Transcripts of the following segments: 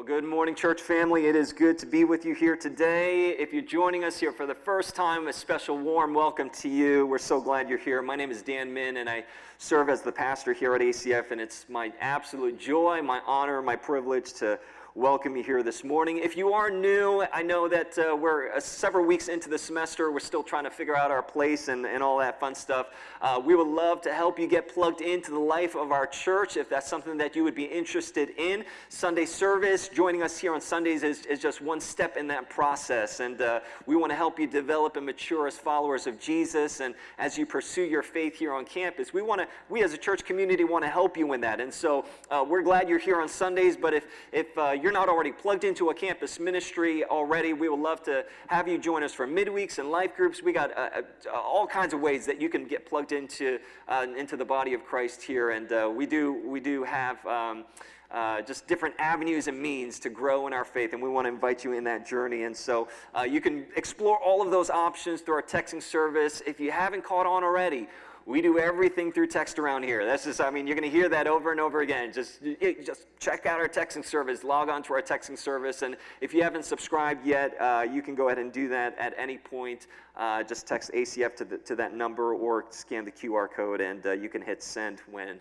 Well, good morning, church family. It is good to be with you here today. If you're joining us here for the first time, a special warm welcome to you. We're so glad you're here. My name is Dan Min, and I serve as the pastor here at ACF, and it's my absolute joy, my honor, my privilege to welcome you here this morning. If you are new, I know that uh, we're uh, several weeks into the semester. We're still trying to figure out our place and, and all that fun stuff. Uh, we would love to help you get plugged into the life of our church if that's something that you would be interested in. Sunday service, joining us here on Sundays is, is just one step in that process. And uh, we want to help you develop and mature as followers of Jesus. And as you pursue your faith here on campus, we want to, we as a church community want to help you in that. And so uh, we're glad you're here on Sundays, but if, if uh, you're not already plugged into a campus ministry already, we would love to have you join us for midweeks and life groups. We got uh, uh, all kinds of ways that you can get plugged into uh, into the body of Christ here, and uh, we do we do have. Um, uh, just different avenues and means to grow in our faith, and we want to invite you in that journey. And so uh, you can explore all of those options through our texting service. If you haven't caught on already, we do everything through text around here. That's just, I mean, you're going to hear that over and over again. Just, just check out our texting service, log on to our texting service, and if you haven't subscribed yet, uh, you can go ahead and do that at any point. Uh, just text ACF to, the, to that number or scan the QR code, and uh, you can hit send when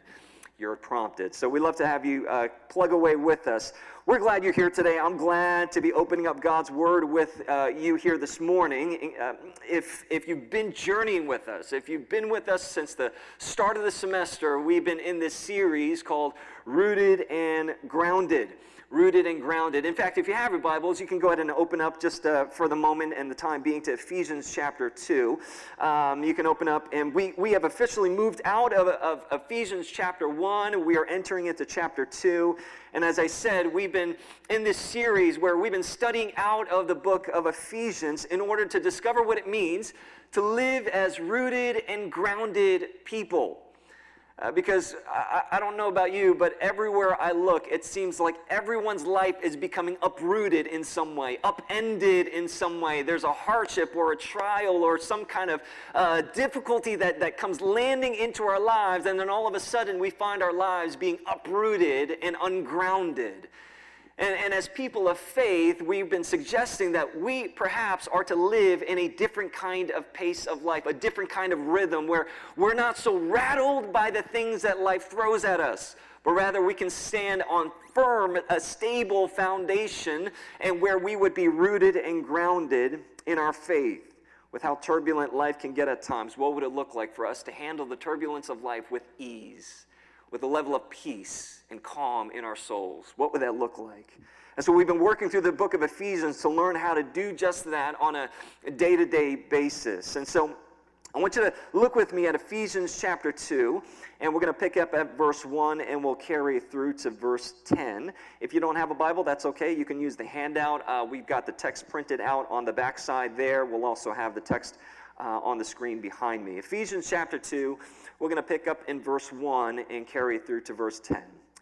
you're prompted. So we love to have you uh, plug away with us. We're glad you're here today. I'm glad to be opening up God's Word with uh, you here this morning. Uh, if, if you've been journeying with us, if you've been with us since the start of the semester, we've been in this series called Rooted and Grounded rooted and grounded. In fact, if you have your Bibles, you can go ahead and open up just uh, for the moment and the time being to Ephesians chapter 2. Um, you can open up, and we, we have officially moved out of, of Ephesians chapter 1. We are entering into chapter 2. And as I said, we've been in this series where we've been studying out of the book of Ephesians in order to discover what it means to live as rooted and grounded people. Uh, because I, I, don't know about you, but everywhere I look, it seems like everyone's life is becoming uprooted in some way, upended in some way. There's a hardship or a trial or some kind of uh, difficulty that, that comes landing into our lives, and then all of a sudden we find our lives being uprooted and ungrounded. And, and, as people of faith, we've been suggesting that we perhaps are to live in a different kind of pace of life, a different kind of rhythm where we're not so rattled by the things that life throws at us, but rather we can stand on firm, a stable foundation, and where we would be rooted and grounded in our faith. With how turbulent life can get at times, what would it look like for us to handle the turbulence of life with ease? with a level of peace and calm in our souls. What would that look like? And so we've been working through the book of Ephesians to learn how to do just that on a day to day basis. And so I want you to look with me at Ephesians chapter 2, and we're going to pick up at verse 1 and we'll carry through to verse 10. If you don't have a Bible, that's okay. You can use the handout. Uh, we've got the text printed out on the back side there. We'll also have the text uh, on the screen behind me. Ephesians chapter 2, we're going to pick up in verse 1 and carry through to verse 10.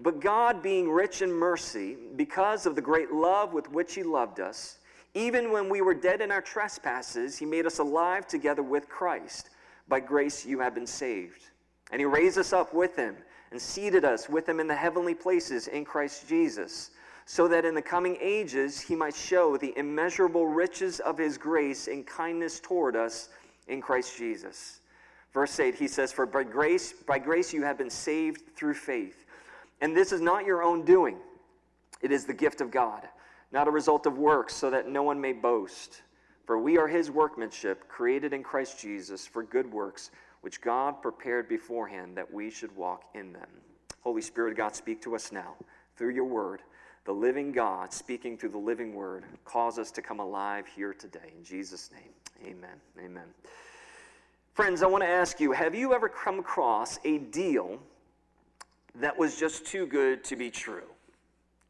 But God, being rich in mercy, because of the great love with which He loved us, even when we were dead in our trespasses, He made us alive together with Christ. By grace you have been saved. And He raised us up with Him and seated us with Him in the heavenly places in Christ Jesus, so that in the coming ages He might show the immeasurable riches of His grace and kindness toward us in Christ Jesus. Verse 8, he says, For by grace, by grace you have been saved through faith. And this is not your own doing, it is the gift of God, not a result of works, so that no one may boast. For we are his workmanship, created in Christ Jesus for good works, which God prepared beforehand that we should walk in them. Holy Spirit, God, speak to us now through your word. The living God, speaking through the living word, cause us to come alive here today. In Jesus' name, amen. Amen. Friends, I want to ask you have you ever come across a deal that was just too good to be true?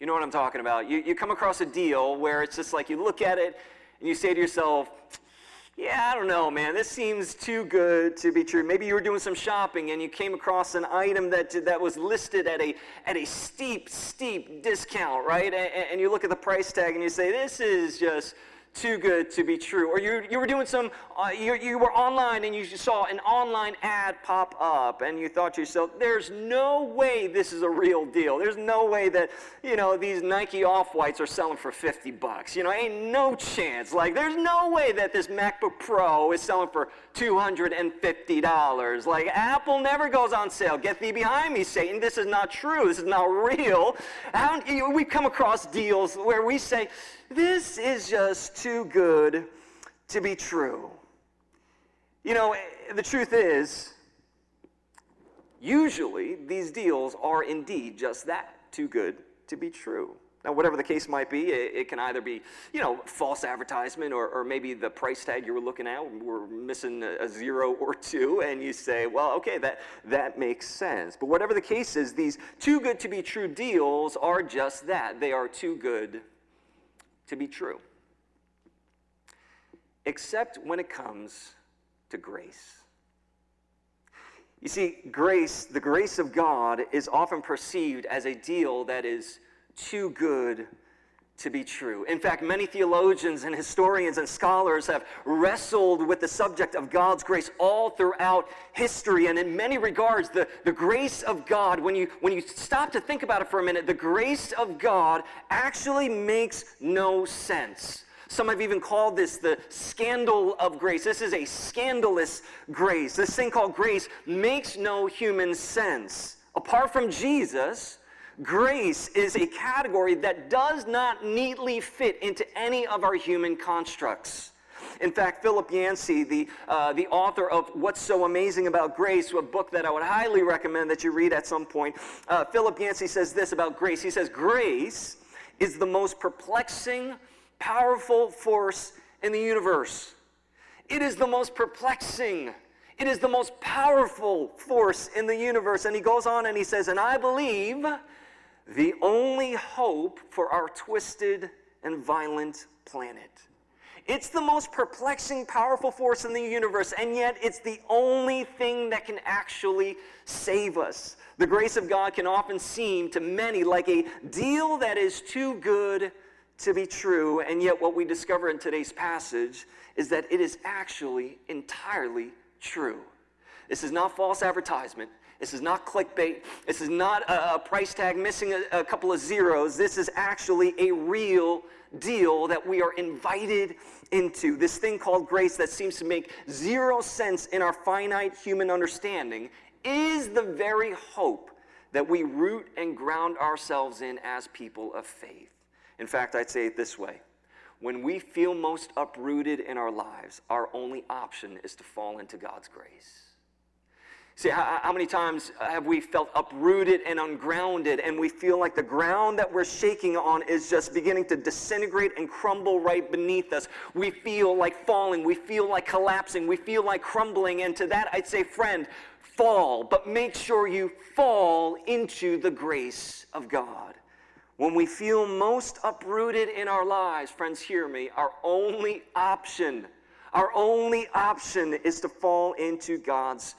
You know what I'm talking about? You, you come across a deal where it's just like you look at it and you say to yourself, yeah, I don't know, man. This seems too good to be true. Maybe you were doing some shopping and you came across an item that, that was listed at a, at a steep, steep discount, right? And, and you look at the price tag and you say, this is just too good to be true. Or you, you were doing some, uh, you, you were online and you saw an online ad pop up and you thought to yourself, there's no way this is a real deal. There's no way that, you know, these Nike Off-Whites are selling for 50 bucks. You know, ain't no chance. Like, there's no way that this MacBook Pro is selling for $250. Like, Apple never goes on sale. Get thee behind me, Satan. This is not true. This is not real. How, we come across deals where we say, this is just too good to be true. You know, the truth is, usually these deals are indeed just that too good to be true. Now, whatever the case might be, it, it can either be, you know, false advertisement or, or, maybe the price tag you were looking at were missing a, a zero or two, and you say, well, okay, that, that makes sense. But whatever the case is, these too good to be true deals are just that. They are too good to be true, except when it comes to grace. You see, grace, the grace of God, is often perceived as a deal that is too good to be true. In fact, many theologians and historians and scholars have wrestled with the subject of God's grace all throughout history. And in many regards, the, the grace of God, when you, when you stop to think about it for a minute, the grace of God actually makes no sense. Some have even called this the scandal of grace. This is a scandalous grace. This thing called grace makes no human sense. Apart from Jesus, Grace is a category that does not neatly fit into any of our human constructs. In fact, Philip Yancey, the, uh, the author of What's So Amazing About Grace, a book that I would highly recommend that you read at some point, uh, Philip Yancey says this about grace. He says, Grace is the most perplexing, powerful force in the universe. It is the most perplexing, it is the most powerful force in the universe. And he goes on and he says, And I believe the only hope for our twisted and violent planet. It's the most perplexing, powerful force in the universe, and yet it's the only thing that can actually save us. The grace of God can often seem to many like a deal that is too good to be true, and yet what we discover in today's passage is that it is actually entirely true. This is not false advertisement. This is not clickbait. This is not a, a price tag missing a, a couple of zeros. This is actually a real deal that we are invited into. This thing called grace that seems to make zero sense in our finite human understanding is the very hope that we root and ground ourselves in as people of faith. In fact, I'd say it this way when we feel most uprooted in our lives, our only option is to fall into God's grace. See, how, how, many times have we felt uprooted and ungrounded, and we feel like the ground that we're shaking on is just beginning to disintegrate and crumble right beneath us? We feel like falling, we feel like collapsing, we feel like crumbling, and to that I'd say, friend, fall, but make sure you fall into the grace of God. When we feel most uprooted in our lives, friends, hear me, our only option, our only option is to fall into God's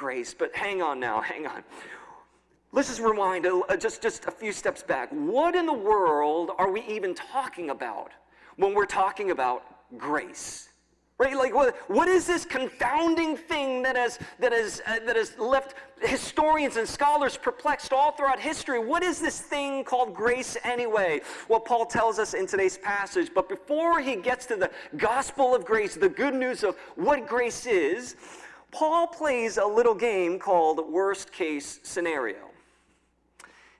grace. But hang on now, hang on. Let's just rewind just, just a few steps back. What in the world are we even talking about when we're talking about grace? Right? Like, what, what is this confounding thing that has, that, has, uh, that has left historians and scholars perplexed all throughout history? What is this thing called grace anyway? Well, Paul tells us in today's passage, but before he gets to the gospel of grace, the good news of what grace is, Paul plays a little game called worst case scenario.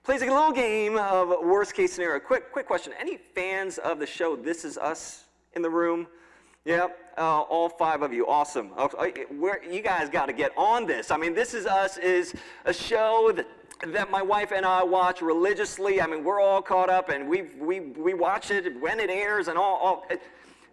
Plays a little game of worst case scenario. Quick, quick question. Any fans of the show This Is Us in the room? Yep, uh, all five of you. Awesome. Uh, you guys got to get on this. I mean, This Is Us is a show that that my wife and I watch religiously. I mean, we're all caught up and we we we watch it when it airs and all, all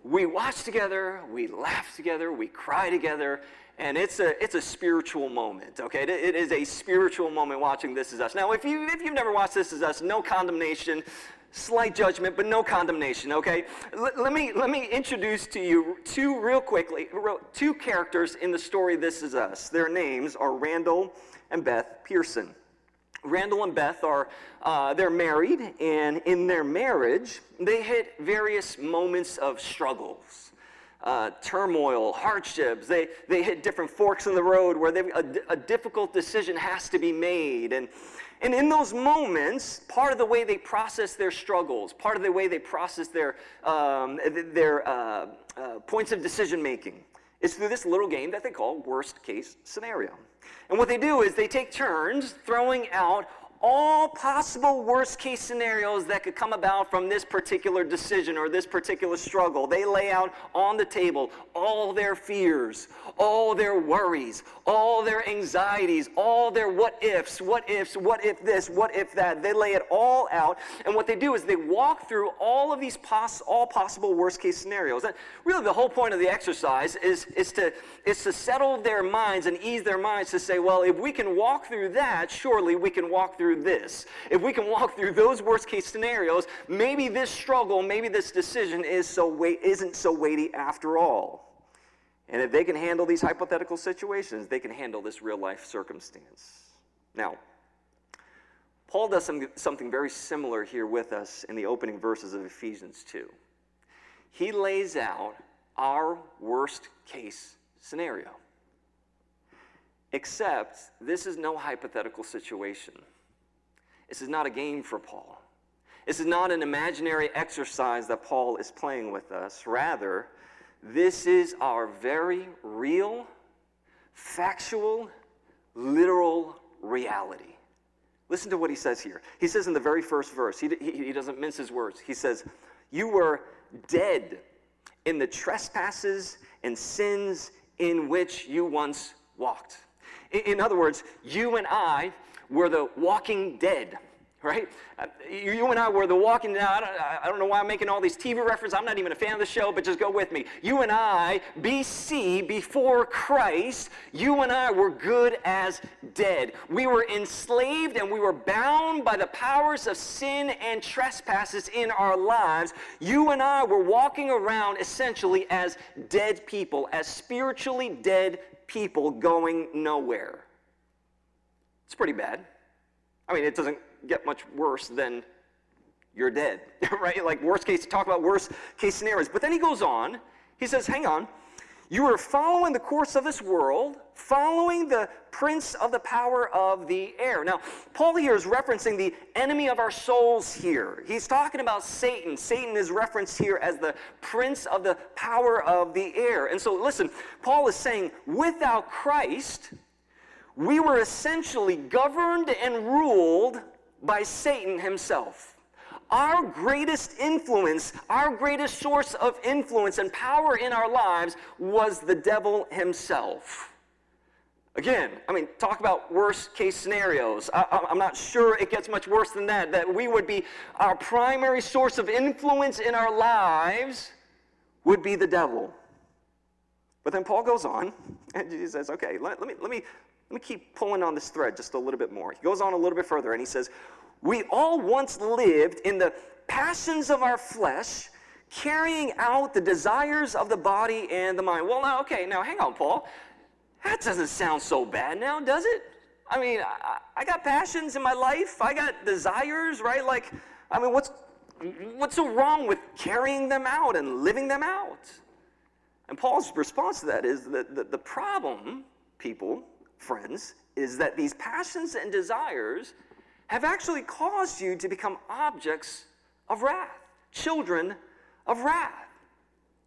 we watch together, we laugh together, we cry together, and it's a it's a spiritual moment okay it, it is a spiritual moment watching this is us now if you if you've never watched this is us no condemnation slight judgment, but no condemnation, okay? L- let, me, let me introduce to you two, real quickly, two characters in the story This Is Us. Their names are Randall and Beth Pearson. Randall and Beth are uh, they're married, and in their marriage, they hit various moments of struggles, uh, turmoil, hardships. They they hit different forks in the road where a, a difficult decision has to be made, and and in those moments, part of the way they process their struggles, part of the way they process their um, their uh, uh points of decision making, is through this little game that they call worst case scenario. And what they do is they take turns throwing out all possible worst case scenarios that could come about from this particular decision or this particular struggle. They lay out on the table all their fears, all their worries, all their anxieties, all their what ifs, what ifs, what if this, what if that. They lay it all out. And what they do is they walk through all of these pos- all possible worst case scenarios. And really the whole point of the exercise is, is, to, is to settle their minds and ease their minds to say, well, if we can walk through that, surely we can walk through through this, if we can walk through those worst case scenarios, maybe this struggle, maybe this decision is so weight, isn't so weighty after all. And if they can handle these hypothetical situations, they can handle this real life circumstance. Now, Paul does some, something very similar here with us in the opening verses of Ephesians 2. He lays out our worst case scenario. Except this is no hypothetical situation. This is not a game for Paul. This is not an imaginary exercise that Paul is playing with us. Rather, this is our very real, factual, literal reality. Listen to what he says here. He says in the very first verse, he, he, he doesn't mince his words. He says, You were dead in the trespasses and sins in which you once walked. In, in other words, you and I were the walking dead right? Uh, you and I were the walking down. I don't, I don't know why I'm making all these TV references. I'm not even a fan of the show, but just go with me. You and I, BC, before Christ, you and I were good as dead. We were enslaved and we were bound by the powers of sin and trespasses in our lives. You and I were walking around essentially as dead people, as spiritually dead people going nowhere. It's pretty bad. I mean, it doesn't get much worse than you're dead, right? Like worst case, talk about worst case scenarios. But then he goes on, he says, hang on, you are following the course of this world, following the prince of the power of the air. Now, Paul here is referencing the enemy of our souls here. He's talking about Satan. Satan is referenced here as the prince of the power of the air. And so, listen, Paul is saying, without Christ, we were essentially governed and ruled by Satan himself. Our greatest influence, our greatest source of influence and power in our lives was the devil himself. Again, I mean, talk about worst case scenarios. I, am not sure it gets much worse than that. That we would be, our primary source of influence in our lives would be the devil. But then Paul goes on and he says, okay, let, let, me, let, me, let me keep pulling on this thread just a little bit more. He goes on a little bit further and he says, We all once lived in the passions of our flesh, carrying out the desires of the body and the mind. Well, now, okay, now hang on, Paul. That doesn't sound so bad now, does it? I mean, I, I got passions in my life, I got desires, right? Like, I mean, what's, what's so wrong with carrying them out and living them out? And Paul's response to that is that the, the problem, people, friends, is that these passions and desires have actually caused you to become objects of wrath, children of wrath.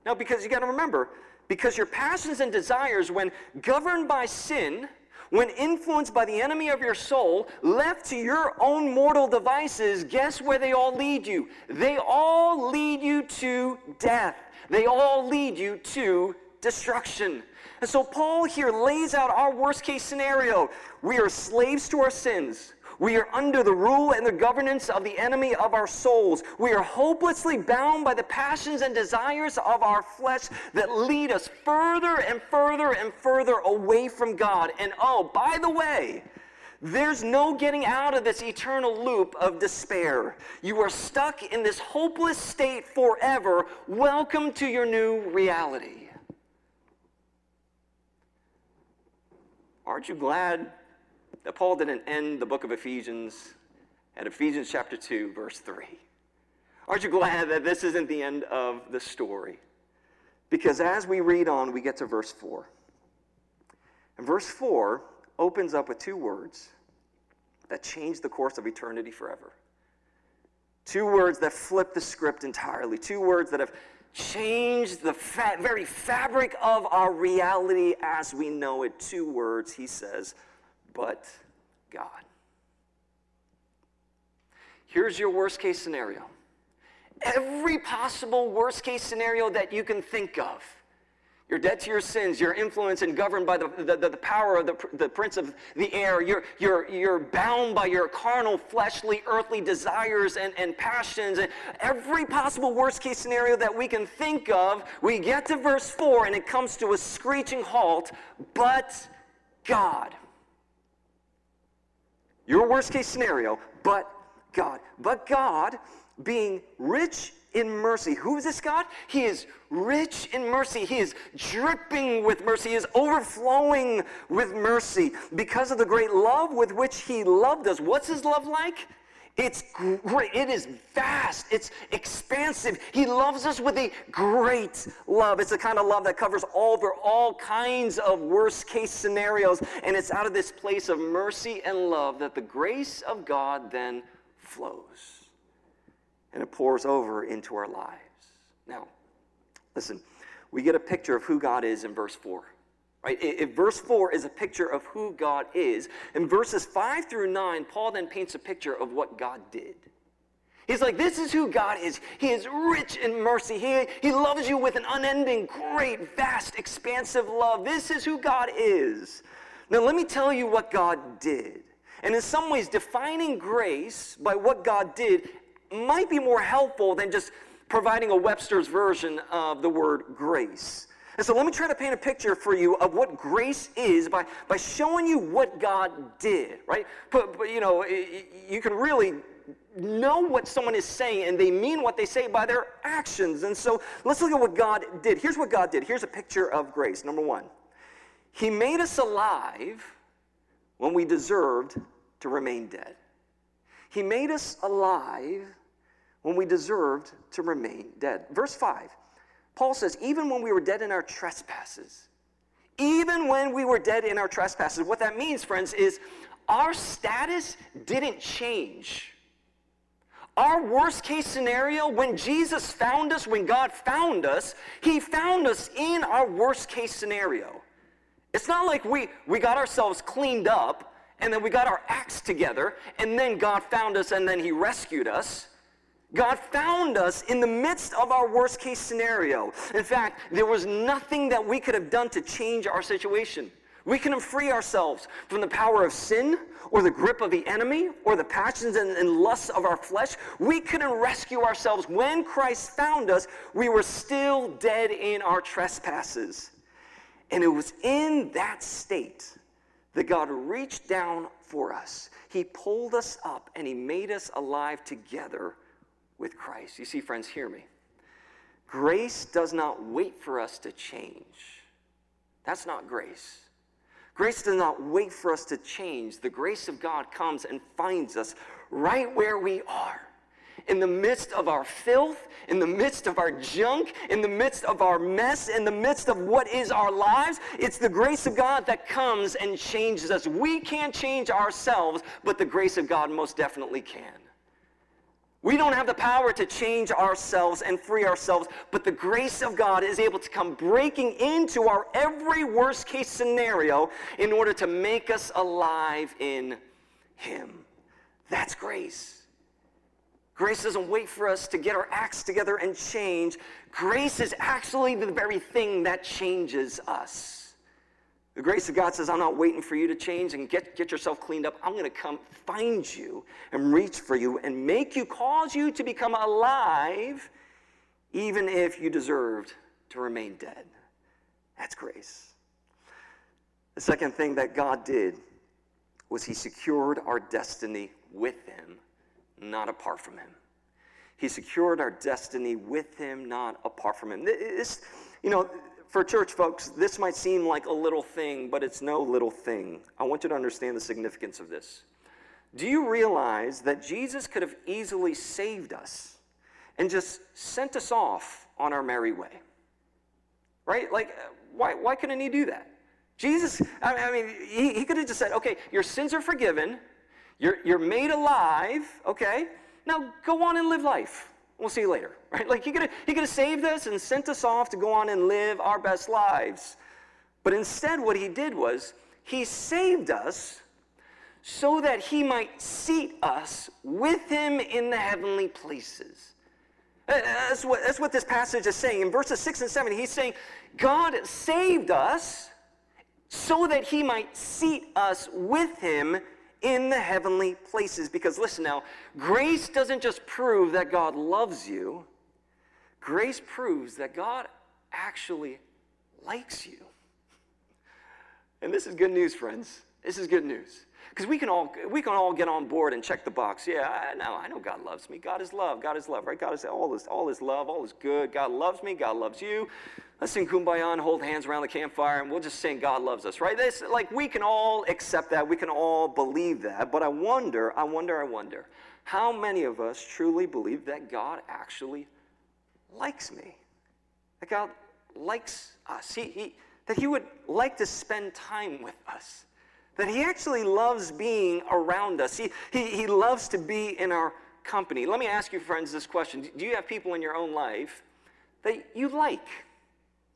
Now, because you got to remember, because your passions and desires, when governed by sin, when influenced by the enemy of your soul, left to your own mortal devices, guess where they all lead you? They all lead you to death. They all lead you to destruction. And so Paul here lays out our worst case scenario. We are slaves to our sins. We are under the rule and the governance of the enemy of our souls. We are hopelessly bound by the passions and desires of our flesh that lead us further and further and further away from God. And oh, by the way, There's no getting out of this eternal loop of despair. You are stuck in this hopeless state forever. Welcome to your new reality. Aren't you glad that Paul didn't end the book of Ephesians at Ephesians chapter 2, verse 3? Aren't you glad that this isn't the end of the story? Because as we read on, we get to verse 4. And verse 4 opens up with two words that change the course of eternity forever. Two words that flip the script entirely. Two words that have changed the fa- very fabric of our reality as we know it. Two words, he says, but God. Here's your worst case scenario. Every possible worst case scenario that you can think of you're dead to your sins. You're influenced and governed by the, the, the, power of the, the prince of the air. You're, you're, you're bound by your carnal, fleshly, earthly desires and, and passions. And every possible worst case scenario that we can think of, we get to verse 4 and it comes to a screeching halt. But God. Your worst case scenario, but God. But God, being rich in mercy. Who is this God? He is rich in mercy. He is dripping with mercy. He is overflowing with mercy because of the great love with which He loved us. What's His love like? It's great. It is vast. It's expansive. He loves us with a great love. It's the kind of love that covers over all kinds of worst case scenarios. And it's out of this place of mercy and love that the grace of God then flows and it pours over into our lives. Now, listen, we get a picture of who God is in verse 4. Right? If verse 4 is a picture of who God is, in verses 5 through 9, Paul then paints a picture of what God did. He's like, this is who God is. He is rich in mercy. He, he loves you with an unending, great, vast, expansive love. This is who God is. Now, let me tell you what God did. And in some ways, defining grace by what God did might be more helpful than just providing a Webster's version of the word grace. And so let me try to paint a picture for you of what grace is by, by showing you what God did, right? But, but you know, you can really know what someone is saying and they mean what they say by their actions. And so let's look at what God did. Here's what God did. Here's a picture of grace. Number one, He made us alive when we deserved to remain dead. He made us alive when we deserved to remain dead. Verse 5, Paul says, even when we were dead in our trespasses, even when we were dead in our trespasses, what that means, friends, is our status didn't change. Our worst case scenario, when Jesus found us, when God found us, He found us in our worst case scenario. It's not like we, we got ourselves cleaned up and then we got our acts together and then God found us and then He rescued us. God found us in the midst of our worst case scenario. In fact, there was nothing that we could have done to change our situation. We couldn't free ourselves from the power of sin or the grip of the enemy or the passions and, and, lusts of our flesh. We couldn't rescue ourselves. When Christ found us, we were still dead in our trespasses. And it was in that state that God reached down for us. He pulled us up and He made us alive together with Christ. You see, friends, hear me. Grace does not wait for us to change. That's not grace. Grace does not wait for us to change. The grace of God comes and finds us right where we are. In the midst of our filth, in the midst of our junk, in the midst of our mess, in the midst of what is our lives, it's the grace of God that comes and changes us. We can't change ourselves, but the grace of God most definitely can. We don't have the power to change ourselves and free ourselves, but the grace of God is able to come breaking into our every worst case scenario in order to make us alive in Him. That's grace. Grace doesn't wait for us to get our acts together and change. Grace is actually the very thing that changes us. The grace of God says, I'm not waiting for you to change and get, get yourself cleaned up. I'm going to come find you and reach for you and make you, cause you to become alive, even if you deserved to remain dead. That's grace. The second thing that God did was he secured our destiny with him, not apart from him. He secured our destiny with him, not apart from him. This, you know, for church folks, this might seem like a little thing, but it's no little thing. I want you to understand the significance of this. Do you realize that Jesus could have easily saved us and just sent us off on our merry way? Right? Like, why, why couldn't he do that? Jesus, I mean, he, he could have just said, okay, your sins are forgiven, you're, you're made alive, okay? Now go on and live life. We'll see you later, right? Like he could have, he could have saved us and sent us off to go on and live our best lives. But instead, what he did was he saved us so that he might seat us with him in the heavenly places. Uh, that's what, that's what this passage is saying. In verses 6 and 7, he's saying, God saved us so that he might seat us with him in the heavenly places. Because listen now, grace doesn't just prove that God loves you, grace proves that God actually likes you. And this is good news, friends. This is good news. Because we can all we can all get on board and check the box. Yeah, I know, I know God loves me. God is love. God is love, right? God is all is all is love, all is good. God loves me, God loves you. Let's sing kumbaya and hold hands around the campfire and we'll just sing God loves us, right? This, like we can all accept that, we can all believe that. But I wonder, I wonder, I wonder, how many of us truly believe that God actually likes me? That God likes us. He, he, that He would like to spend time with us that he actually loves being around us. He, he, he loves to be in our company. Let me ask you, friends, this question Do you have people in your own life that you like?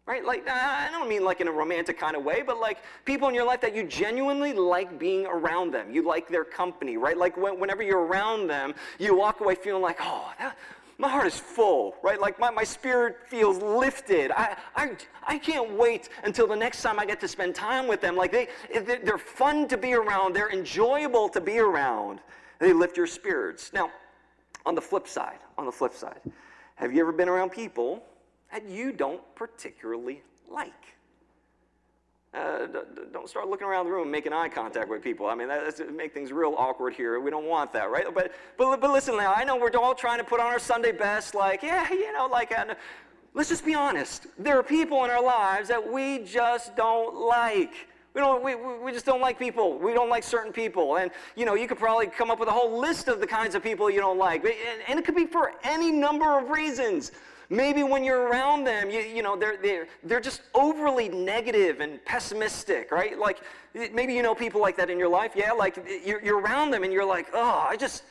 Right? Like, I don't mean like in a romantic kind of way, but like people in your life that you genuinely like being around them. You like their company, right? Like whenever you're around them, you walk away feeling like, oh, that, my heart is full, right? Like my, my spirit feels lifted. I, I, I can't wait until the next time I get to spend time with them. Like they, they're fun to be around, they're enjoyable to be around. They lift your spirits. Now, on the flip side, on the flip side, have you ever been around people that you don't particularly like? Uh, don't start looking around the room making eye contact with people. I mean, that's make things real awkward here. We don't want that, right? But, but, but listen now, I know we're all trying to put on our Sunday best, like, yeah, you know, like, let's just be honest. There are people in our lives that we just don't like. We, don't, we, we just don't like people. We don't like certain people. And, you know, you could probably come up with a whole list of the kinds of people you don't like. And it could be for any number of reasons. Maybe when you're around them, you, you know, they're, they're, they're just overly negative and pessimistic, right? Like, maybe you know people like that in your life. Yeah, like you're, you're around them and you're like, oh, I just,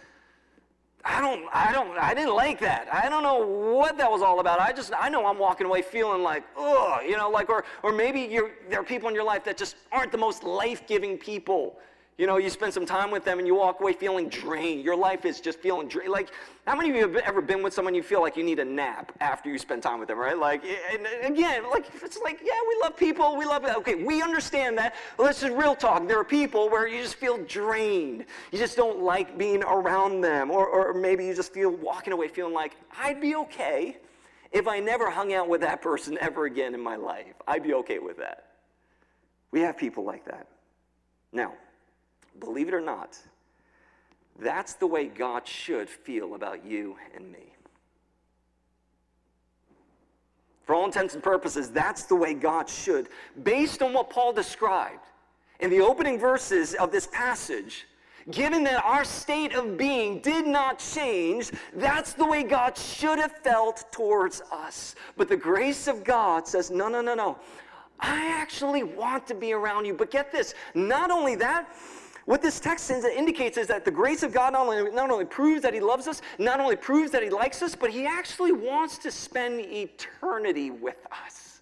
I don't, I don't, I didn't like that. I don't know what that was all about. I just, I know I'm walking away feeling like, oh, you know, like, or, or maybe you're, there are people in your life that just aren't the most life-giving people. You know, you spend some time with them and you walk away feeling drained. Your life is just feeling drained. Like, how many of you have ever been with someone you feel like you need a nap after you spend time with them, right? Like, and again, like, it's like, yeah, we love people. We love, okay, we understand that. But let's just real talk. There are people where you just feel drained. You just don't like being around them. Or, or maybe you just feel walking away feeling like, I'd be okay if I never hung out with that person ever again in my life. I'd be okay with that. We have people like that. Now, Believe it or not, that's the way God should feel about you and me. For all intents and purposes, that's the way God should, based on what Paul described in the opening verses of this passage. Given that our state of being did not change, that's the way God should have felt towards us. But the grace of God says, no, no, no, no. I actually want to be around you. But get this, not only that, what this text indicates is that the grace of God not only, not only proves that He loves us, not only proves that He likes us, but He actually wants to spend eternity with us.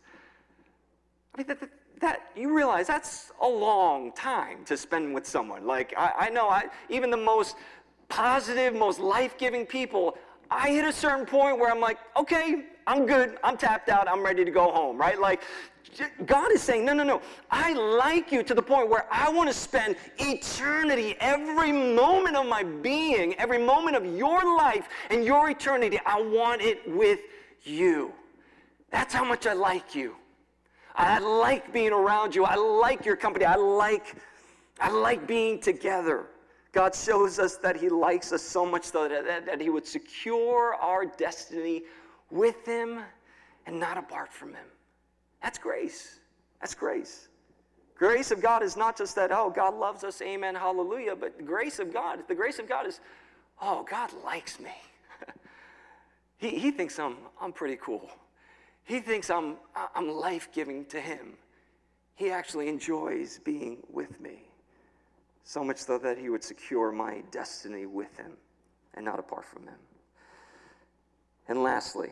I mean, that, that, that you realize that's a long time to spend with someone. Like, I, I know I, even the most positive, most life giving people, I hit a certain point where I'm like, okay, I'm good, I'm tapped out, I'm ready to go home, right? Like, God is saying, no, no, no. I like you to the point where I want to spend eternity, every moment of my being, every moment of your life and your eternity. I want it with you. That's how much I like you. I like being around you. I like your company. I like I like being together. God shows us that He likes us so much so that, that, that He would secure our destiny with Him and not apart from Him. That's grace. That's grace. Grace of God is not just that, oh, God loves us, amen, hallelujah, but the grace of God, the grace of God is, oh, God likes me. he, he thinks I'm, I'm pretty cool. He thinks I'm, I'm life giving to him. He actually enjoys being with me. So much so that he would secure my destiny with him and not apart from him. And lastly,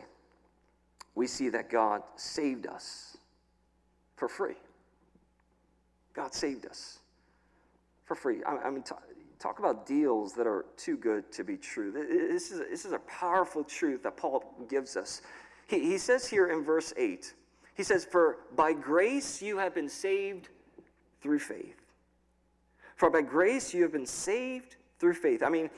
we see that God saved us for free. God saved us for free. I, I mean, talk, talk, about deals that are too good to be true. This is, this is a powerful truth that Paul gives us. He, he says here in verse 8, he says, For by grace you have been saved through faith. For by grace you have been saved through faith. I mean,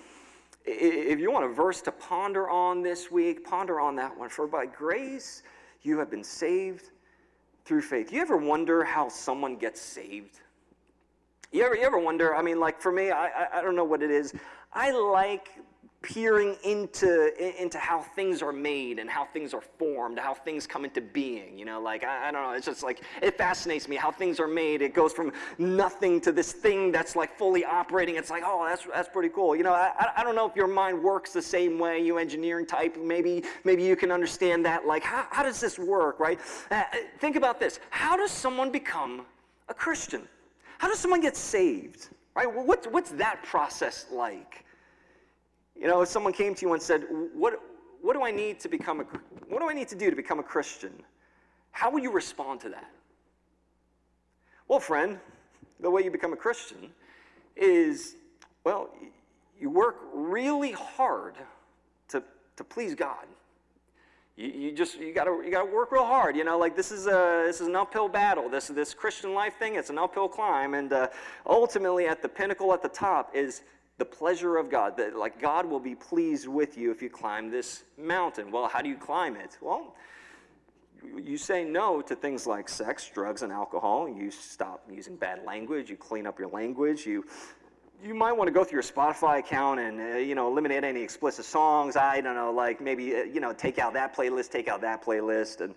if you want a verse to ponder on this week, ponder on that one. For by grace you have been saved through faith. You ever wonder how someone gets saved? You ever, you ever wonder? I mean, like for me, I, I, I don't know what it is. I like peering into, into how things are made and how things are formed, how things come into being. You know, like, I, I, don't know, it's just like, it fascinates me how things are made. It goes from nothing to this thing that's like fully operating. It's like, oh, that's, that's pretty cool. You know, I, I don't know if your mind works the same way, you engineering type. Maybe, maybe you can understand that. Like, how, how does this work, right? Uh, think about this. How does someone become a Christian? How does someone get saved? Right? What's, what's that process like? You know, if someone came to you and said, what, what do I need to become a, what do I need to do to become a Christian? How would you respond to that? Well, friend, the way you become a Christian is, well, you work really hard to, to please God. You, you just you gotta you gotta work real hard. You know, like this is a this is an uphill battle. This this Christian life thing, it's an uphill climb, and uh, ultimately at the pinnacle at the top is the pleasure of God, that like God will be pleased with you if you climb this mountain. Well, how do you climb it? Well, you say no to things like sex, drugs, and alcohol. You stop using bad language. You clean up your language. You you might want to go through your Spotify account and uh, you know eliminate any explicit songs. I don't know, like maybe uh, you know take out that playlist, take out that playlist, and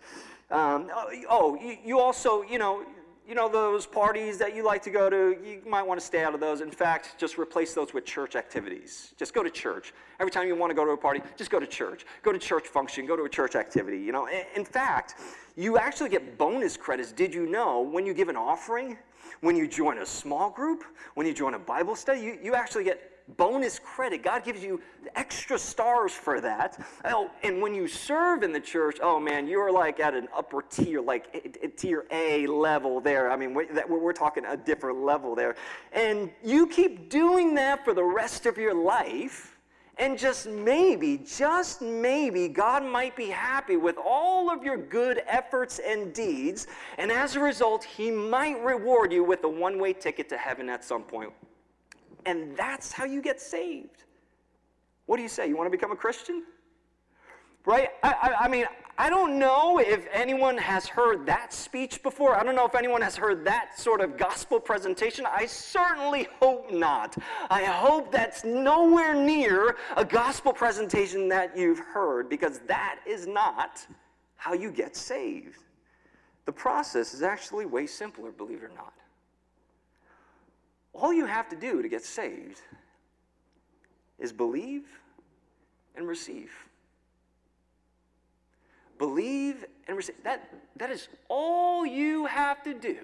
um, oh, oh you, you also you know you know, those parties that you like to go to, you might want to stay out of those. In fact, just replace those with church activities. Just go to church. Every time you want to go to a party, just go to church. Go to church function, go to a church activity. You know, in fact, you actually get bonus credits, did you know, when you give an offering, when you join a small group, when you join a Bible study, you, you actually get bonus credit. God gives you extra stars for that. Oh, and when you serve in the church, oh man, you're like at an upper tier, like eh, eh, tier A level there. I mean, we're, we're talking a different level there. And you keep doing that for the rest of your life. And just maybe, just maybe, God might be happy with all of your good efforts and deeds. And as a result, He might reward you with a one way ticket to heaven at some point and that's how you get saved. What do you say? You want to become a Christian? Right? I, I, I, mean, I don't know if anyone has heard that speech before. I don't know if anyone has heard that sort of gospel presentation. I certainly hope not. I hope that's nowhere near a gospel presentation that you've heard because that is not how you get saved. The process is actually way simpler, believe it or not. All you have to do to get saved is believe and receive. Believe and receive. That, that is all you have to do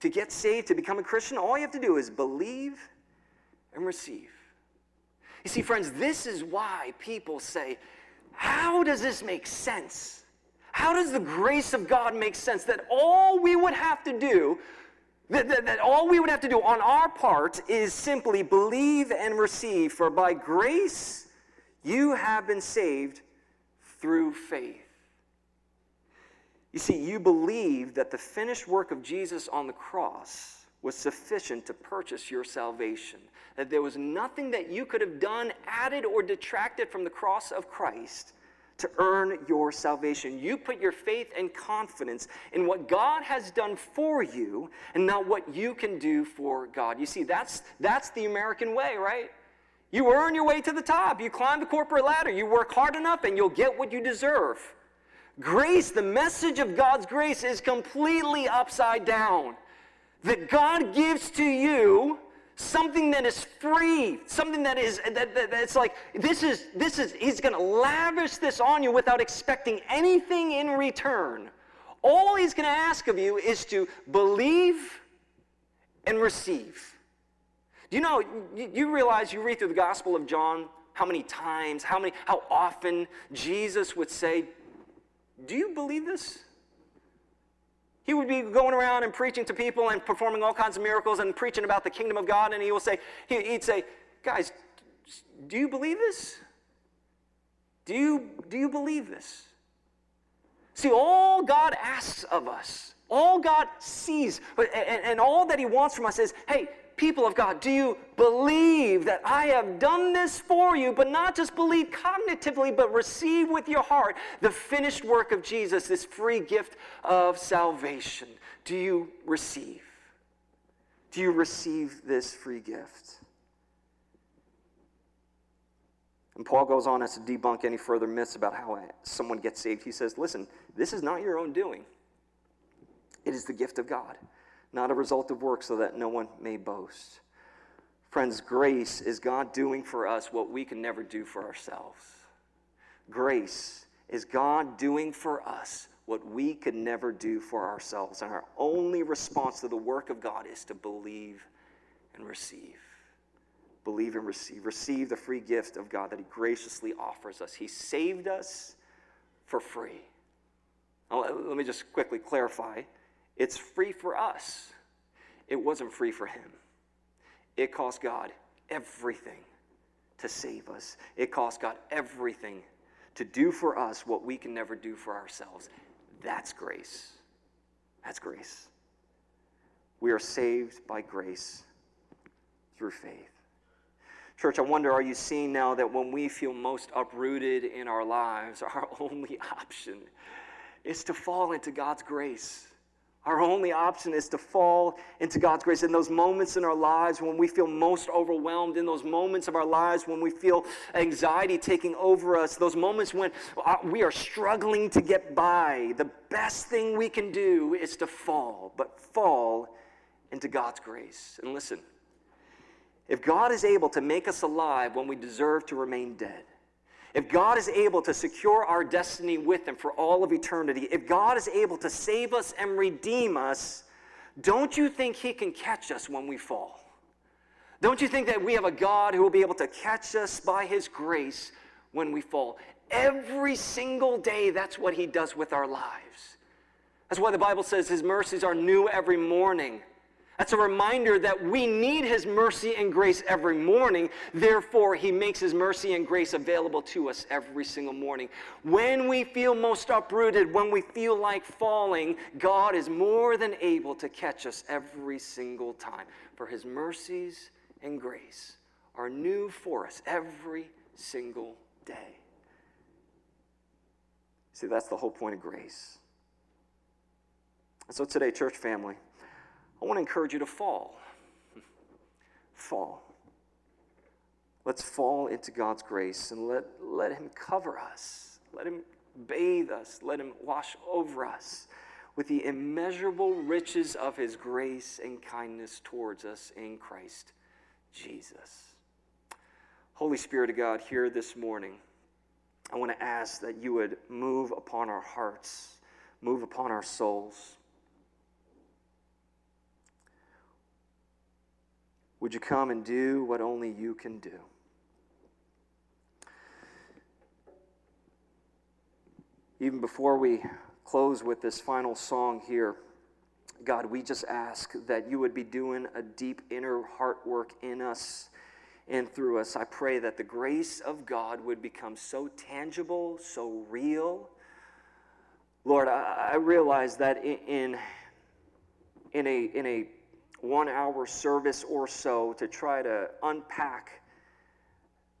to get saved, to become a Christian. All you have to do is believe and receive. You see, friends, this is why people say, How does this make sense? How does the grace of God make sense? That all we would have to do that, that, that, all we would have to do on our part is simply believe and receive, for by grace you have been saved through faith. You see, you believe that the finished work of Jesus on the cross was sufficient to purchase your salvation, that there was nothing that you could have done, added, or detracted from the cross of Christ to earn your salvation. You put your faith and confidence in what God has done for you and not what you can do for God. You see, that's, that's the American way, right? You earn your way to the top. You climb the corporate ladder. You work hard enough and you'll get what you deserve. Grace, the message of God's grace, is completely upside down. That God gives to you something that is free, something that is that, that that's like this is this is he's going to lavish this on you without expecting anything in return. All he's going to ask of you is to believe and receive. Do you know you, you realize you read through the Gospel of John how many times, how many how often Jesus would say, "Do you believe this?" He would be going around and preaching to people and performing all kinds of miracles and preaching about the kingdom of God. And he will say, he'd say, guys, do you believe this? Do you, do you believe this? See, all God asks of us, all God sees, and, and all that He wants from us is, hey, people of God, do you believe that I have done this for you, but not just believe cognitively, but receive with your heart the finished work of Jesus, this free gift of salvation? Do you receive? Do you receive this free gift? And Paul goes on as to debunk any further myths about how someone gets saved. He says, Listen, this is not your own doing, it is the gift of God not a result of work, so that no one may boast. Friends, grace is God doing for us what we can never do for ourselves. Grace is God doing for us what we could never do for ourselves. And our only response to the work of God is to believe and receive. Believe and receive. Receive the free gift of God that He graciously offers us. He saved us for free. Let me just quickly clarify it's free for us. It wasn't free for him. It cost God everything to save us. It cost God everything to do for us what we can never do for ourselves. That's grace. That's grace. We are saved by grace through faith. Church, I wonder are you seeing now that when we feel most uprooted in our lives, our only option is to fall into God's grace? Our only option is to fall into God's grace. In those moments in our lives when we feel most overwhelmed, in those moments of our lives when we feel anxiety taking over us, those moments when uh, we are struggling to get by, the best thing we can do is to fall, but fall into God's grace. And listen, if God is able to make us alive when we deserve to remain dead, if God is able to secure our destiny with Him for all of eternity, if God is able to save us and redeem us, don't you think He can catch us when we fall? Don't you think that we have a God who will be able to catch us by His grace when we fall? Every single day, that's what He does with our lives. That's why the Bible says His mercies are new every morning. That's a reminder that we need His mercy and grace every morning. Therefore, He makes His mercy and grace available to us every single morning. When we feel most uprooted, when we feel like falling, God is more than able to catch us every single time. For His mercies and grace are new for us every single day. See, that's the whole point of grace. And so today, church family, I want to encourage you to fall. fall. Let's fall into God's grace and let, let Him cover us. Let Him bathe us. Let Him wash over us with the immeasurable riches of His grace and kindness towards us in Christ Jesus. Holy Spirit of God, here this morning, I want to ask that you would move upon our hearts, move upon our souls. Would you come and do what only you can do? Even before we close with this final song here, God, we just ask that you would be doing a deep inner heart work in us and through us. I pray that the grace of God would become so tangible, so real. Lord, I, realize that in, in, a, in a one hour service or so to try to unpack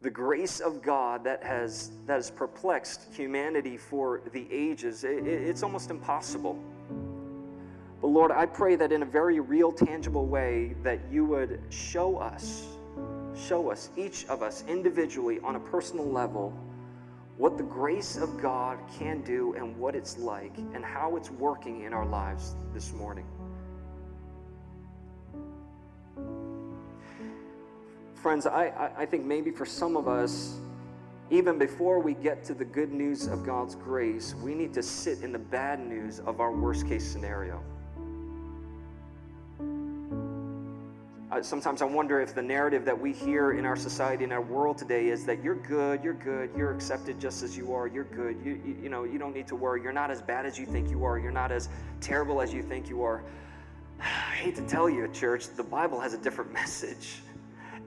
the grace of God that has, that has perplexed humanity for the ages, it, it's almost impossible. But Lord, I pray that in a very real, tangible way, that you would show us, show us, each of us individually on a personal level, what the grace of God can do and what it's like and how it's working in our lives this morning. Friends, I, I think maybe for some of us, even before we get to the good news of God's grace, we need to sit in the bad news of our worst case scenario. Uh, sometimes I wonder if the narrative that we hear in our society, in our world today, is that you're good, you're good, you're accepted just as you are, you're good, you, you, you know, you don't need to worry, you're not as bad as you think you are, you're not as terrible as you think you are. I hate to tell you, church, the Bible has a different message.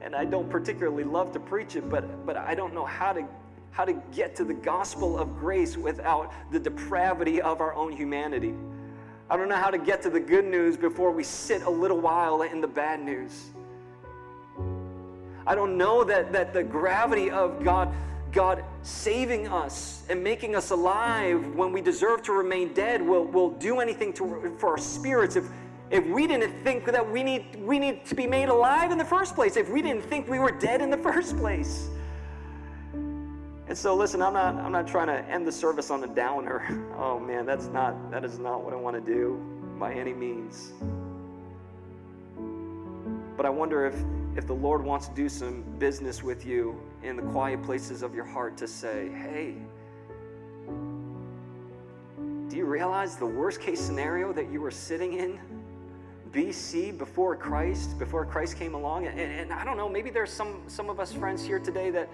And I don't particularly love to preach it, but, but I don't know how to, how to get to the gospel of grace without the depravity of our own humanity. I don't know how to get to the good news before we sit a little while in the bad news. I don't know that, that the gravity of God, God saving us and making us alive when we deserve to remain dead will, will do anything to, for our spirits if, if we didn't think that we need, we need to be made alive in the first place, if we didn't think we were dead in the first place. And so listen, I'm not I'm not trying to end the service on a downer. Oh man, that's not that is not what I want to do by any means. But I wonder if if the Lord wants to do some business with you in the quiet places of your heart to say, "Hey, do you realize the worst case scenario that you were sitting in BC before Christ, before Christ came along? And, and I don't know, maybe there's some some of us friends here today that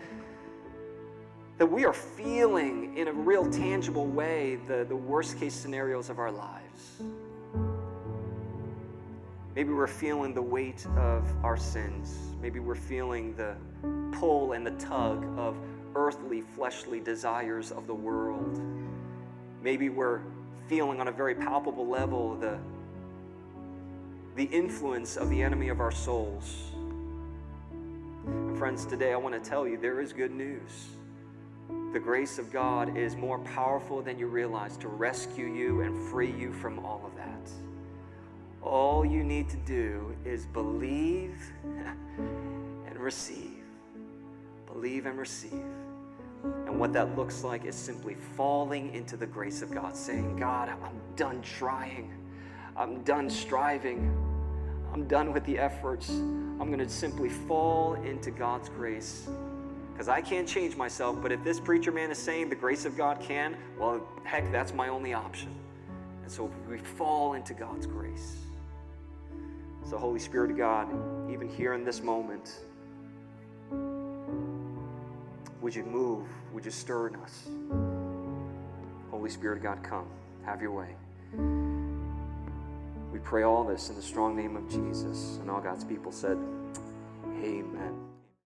that we are feeling in a real tangible way the, the worst case scenarios of our lives. Maybe we're feeling the weight of our sins. Maybe we're feeling the pull and the tug of earthly, fleshly desires of the world. Maybe we're feeling on a very palpable level the, the influence of the enemy of our souls. And friends, today I want to tell you there is good news. The grace of God is more powerful than you realize to rescue you and free you from all of that. All you need to do is believe and receive. Believe and receive. And what that looks like is simply falling into the grace of God, saying, God, I'm done trying. I'm done striving. I'm done with the efforts. I'm going to simply fall into God's grace because I can't change myself. But if this preacher man is saying the grace of God can, well, heck, that's my only option. And so we fall into God's grace. So, Holy Spirit of God, even here in this moment, would you move? Would you stir in us? Holy Spirit of God, come. Have your way. We pray all this in the strong name of Jesus. And all God's people said, Amen.